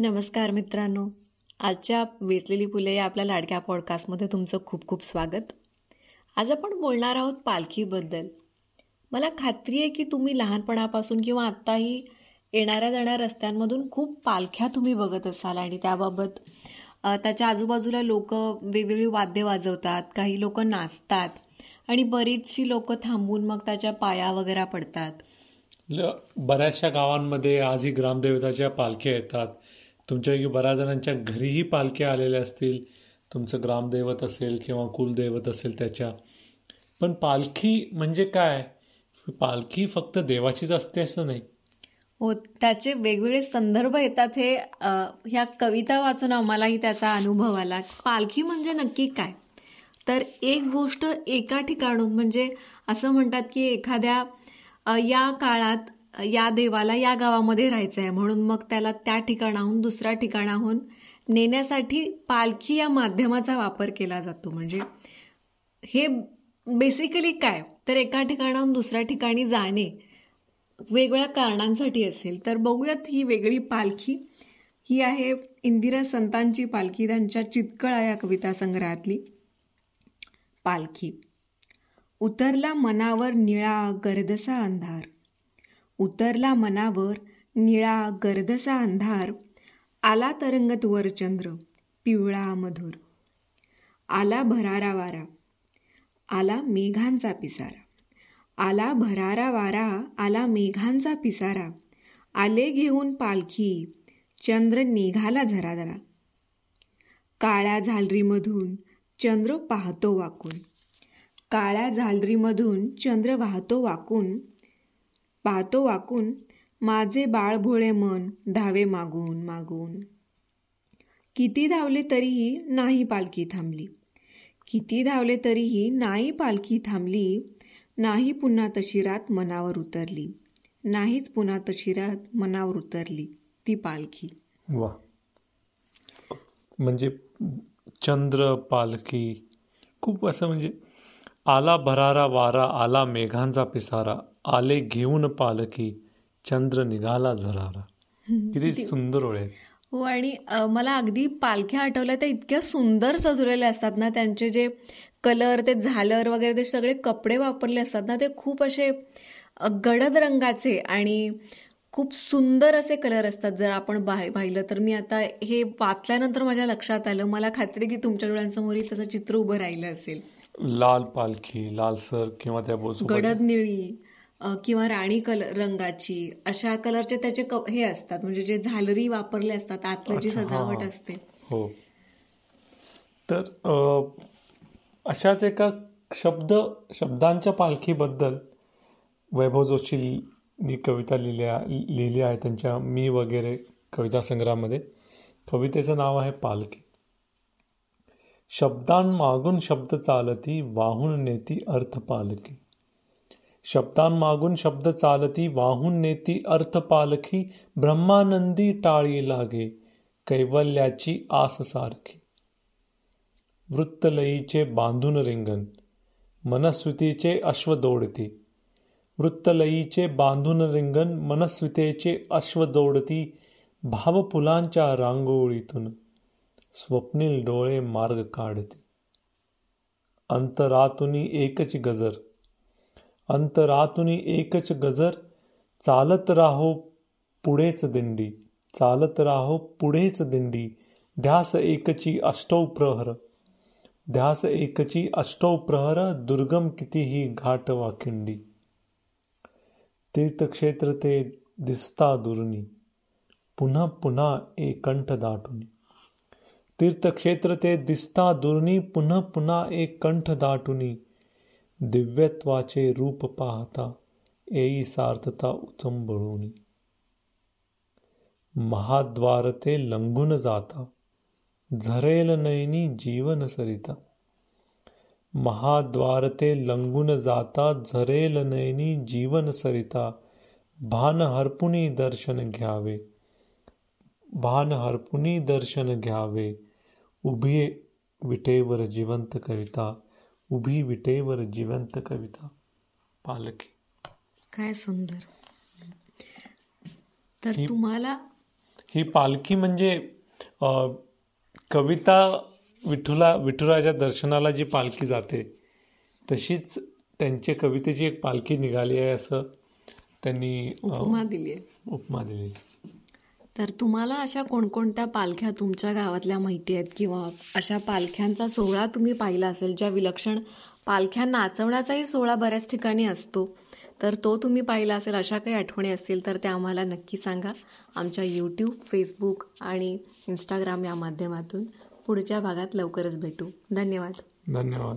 नमस्कार मित्रांनो. आजच्या वेचलेली फुले या आपल्या लाडक्या पॉडकास्टमध्ये तुमचं खूप खूप स्वागत. आज आपण बोलणार आहोत पालखीबद्दल. मला खात्री आहे की तुम्ही लहानपणापासून किंवा आत्ताही येणाऱ्या जाणाऱ्या रस्त्यांमधून खूप पालख्या तुम्ही बघत असाल आणि त्याबाबत त्याच्या आजूबाजूला लोक वेगवेगळी वाद्य वाजवतात काही लोक नाचतात आणि बरीचशी लोक थांबून मग त्याच्या पाया वगैरे पडतात. बऱ्याचशा गावांमध्ये आजही ग्रामदेवताच्या पालख्या येतात. तुमच्यापैकी बऱ्याच जणांच्या घरीही पालख्या आलेल्या असतील तुमचं ग्रामदैवत असेल किंवा कुलदैवत असेल त्याच्या. पण पालखी म्हणजे काय? पालखी फक्त देवाचीच असते असं नाही. हो त्याचे वेगवेगळे संदर्भ येतात हे ह्या कविता वाचून आम्हालाही त्याचा अनुभव आला. पालखी म्हणजे नक्की काय? तर एक गोष्ट एका ठिकाणून म्हणजे असं म्हणतात की एखाद्या या काळात या देवाला या गावामध्ये राहायचं आहे म्हणून मग त्याला त्या ठिकाणाहून दुसऱ्या ठिकाणाहून नेण्यासाठी पालखी या माध्यमाचा वापर केला जातो. म्हणजे हे बेसिकली काय? तर एका ठिकाणाहून दुसऱ्या ठिकाणी जाणे वेगवेगळ्या कारणांसाठी असेल. तर बघूयात ही वेगळी पालखी. ही आहे इंदिरा संतांची पालखी. त्यांच्या चितकळा या कविता संग्रहातली पालखी. उतरला मनावर निळा गर्दसा अंधार. उतरला मनावर निळा गर्दसा अंधार आला तरंगत वर चंद्र पिवळा मधुर. आला भरारा वारा आला मेघांचा पिसारा. आला भरारा वारा आला मेघांचा पिसारा. आले घेऊन पालखी चंद्र निघाला झरा जरा काळ्या झालरीमधून चंद्र पाहतो वाकून. काळ्या झालरीमधून चंद्र वाहतो वाकून पाहतो वाकून माझे बाळ भोळे मन धावे मागून मागून. किती धावले तरीही नाही पालखी थांबली. किती धावले तरीही नाही पालखी थांबली. नाही पुन्हा तशी रात मनावर उतरली. नाहीच पुन्हा तशी रात मनावर उतरली ती पालखी. वा. म्हणजे चंद्र पालखी खूप असं म्हणजे आला भरारा वारा आला मेघांचा पिसारा. आले घेऊन पालखी चंद्र निघाला झरारा. किती सुंदर ओळे. हो आणि मला अगदी पालख्या आठवल्या त्या इतक्या सुंदर सजवलेल्या असतात ना त्यांचे जे कलर ते झालर वगैरे ते सगळे कपडे वापरले असतात ना ते खूप असे गडद रंगाचे आणि खूप सुंदर असे कलर असतात. जर आपण पाहिलं तर मी आता हे वाचल्यानंतर माझ्या लक्षात आलं. मला खात्री की तुमच्या डोळ्यांसमोर त्याचं चित्र उभं राहिलं असेल. लाल पालखी लालसर किंवा त्या गडद निळी. किंवा राणी कलर रंगाची अशा कलरचे त्याचे हे असतात. म्हणजे जे झालरी वापरले असतात आतलं जी सजावट असते. हो. तर अशाच एका शब्द शब्दांच्या पालखीबद्दल वैभव जोशी कविता लिहिल्या लिहिली आहे त्यांच्या मी वगैरे कविता संग्रहामध्ये. कवितेचं नाव आहे पालखी. शब्दांमागून शब्द चालती वाहून नेती अर्थ पालखी. शब्दांमागून शब्द चालती वाहून नेती अर्थपालखी ब्रह्मानंदी टाळी लागे कैवल्याची आस सारखी. वृत्तलयीचे बांधून रिंगण मनस्वितीचे अश्व दौडती. वृत्तलयीचे बांधून रिंगण मनस्वितेचे अश्व दौडती. भावपुलांच्या रांगोळीतून स्वप्नील डोळे मार्ग काढते. अंतरातुनी एकच गजर अंतरातुनी एकच गजर चालत राहो पुढेच दिंडी चालत राहो पुढेच दिंडी ध्यास एकची अष्टौ प्रहर ध्यास एकची अष्टौ प्रहर दुर्गम कितीही घाट वाखिंडी. तीर्थक्षेत्र ते दिसता दुर्नी पुन्हा पुन्हा एकंठ दाटुनी. तीर्थक्षेत्र ते दिसता दुर्नी पुन्हा पुन्हा एक कंठ दाटुनी. दिव्यत्वाचे रूप पाहता येई सार्थता उचंबळूनी महाद्वार ते लंघून जाता झरेल नयनी जीवन सरिता. महाद्वार ते लंघून जाता झरेल नयनी जीवन सरिता. भान हरपुनी दर्शन घ्यावे भान हरपुनी दर्शन घ्यावे. उभी विटेवर जिवंत कविता उभी विटेवर जिवंत कविता पालखी. काय सुंदर. तर तुम्हाला ही पालखी म्हणजे कविता विठुला विठुराच्या दर्शनाला जी पालखी जाते तशीच त्यांच्या कवितेची एक पालखी निघाली आहे असं त्यांनी उपमा दिली आहे. उपमा दिली तर तुम्हाला अशा कोणकोणत्या पालख्या तुमच्या गावातल्या माहिती आहेत? किंवा अशा पालख्यांचा सोहळा तुम्ही पाहिला असेल ज्या विलक्षण पालख्या नाचवण्याचाही सोहळा बऱ्याच ठिकाणी असतो तर तो तुम्ही पाहिला असेल अशा काही आठवणी असतील तर त्या आम्हाला नक्की सांगा. आमच्या यूट्यूब फेसबुक आणि इंस्टाग्राम या माध्यमातून पुढच्या भागात लवकरच भेटू. धन्यवाद. धन्यवाद.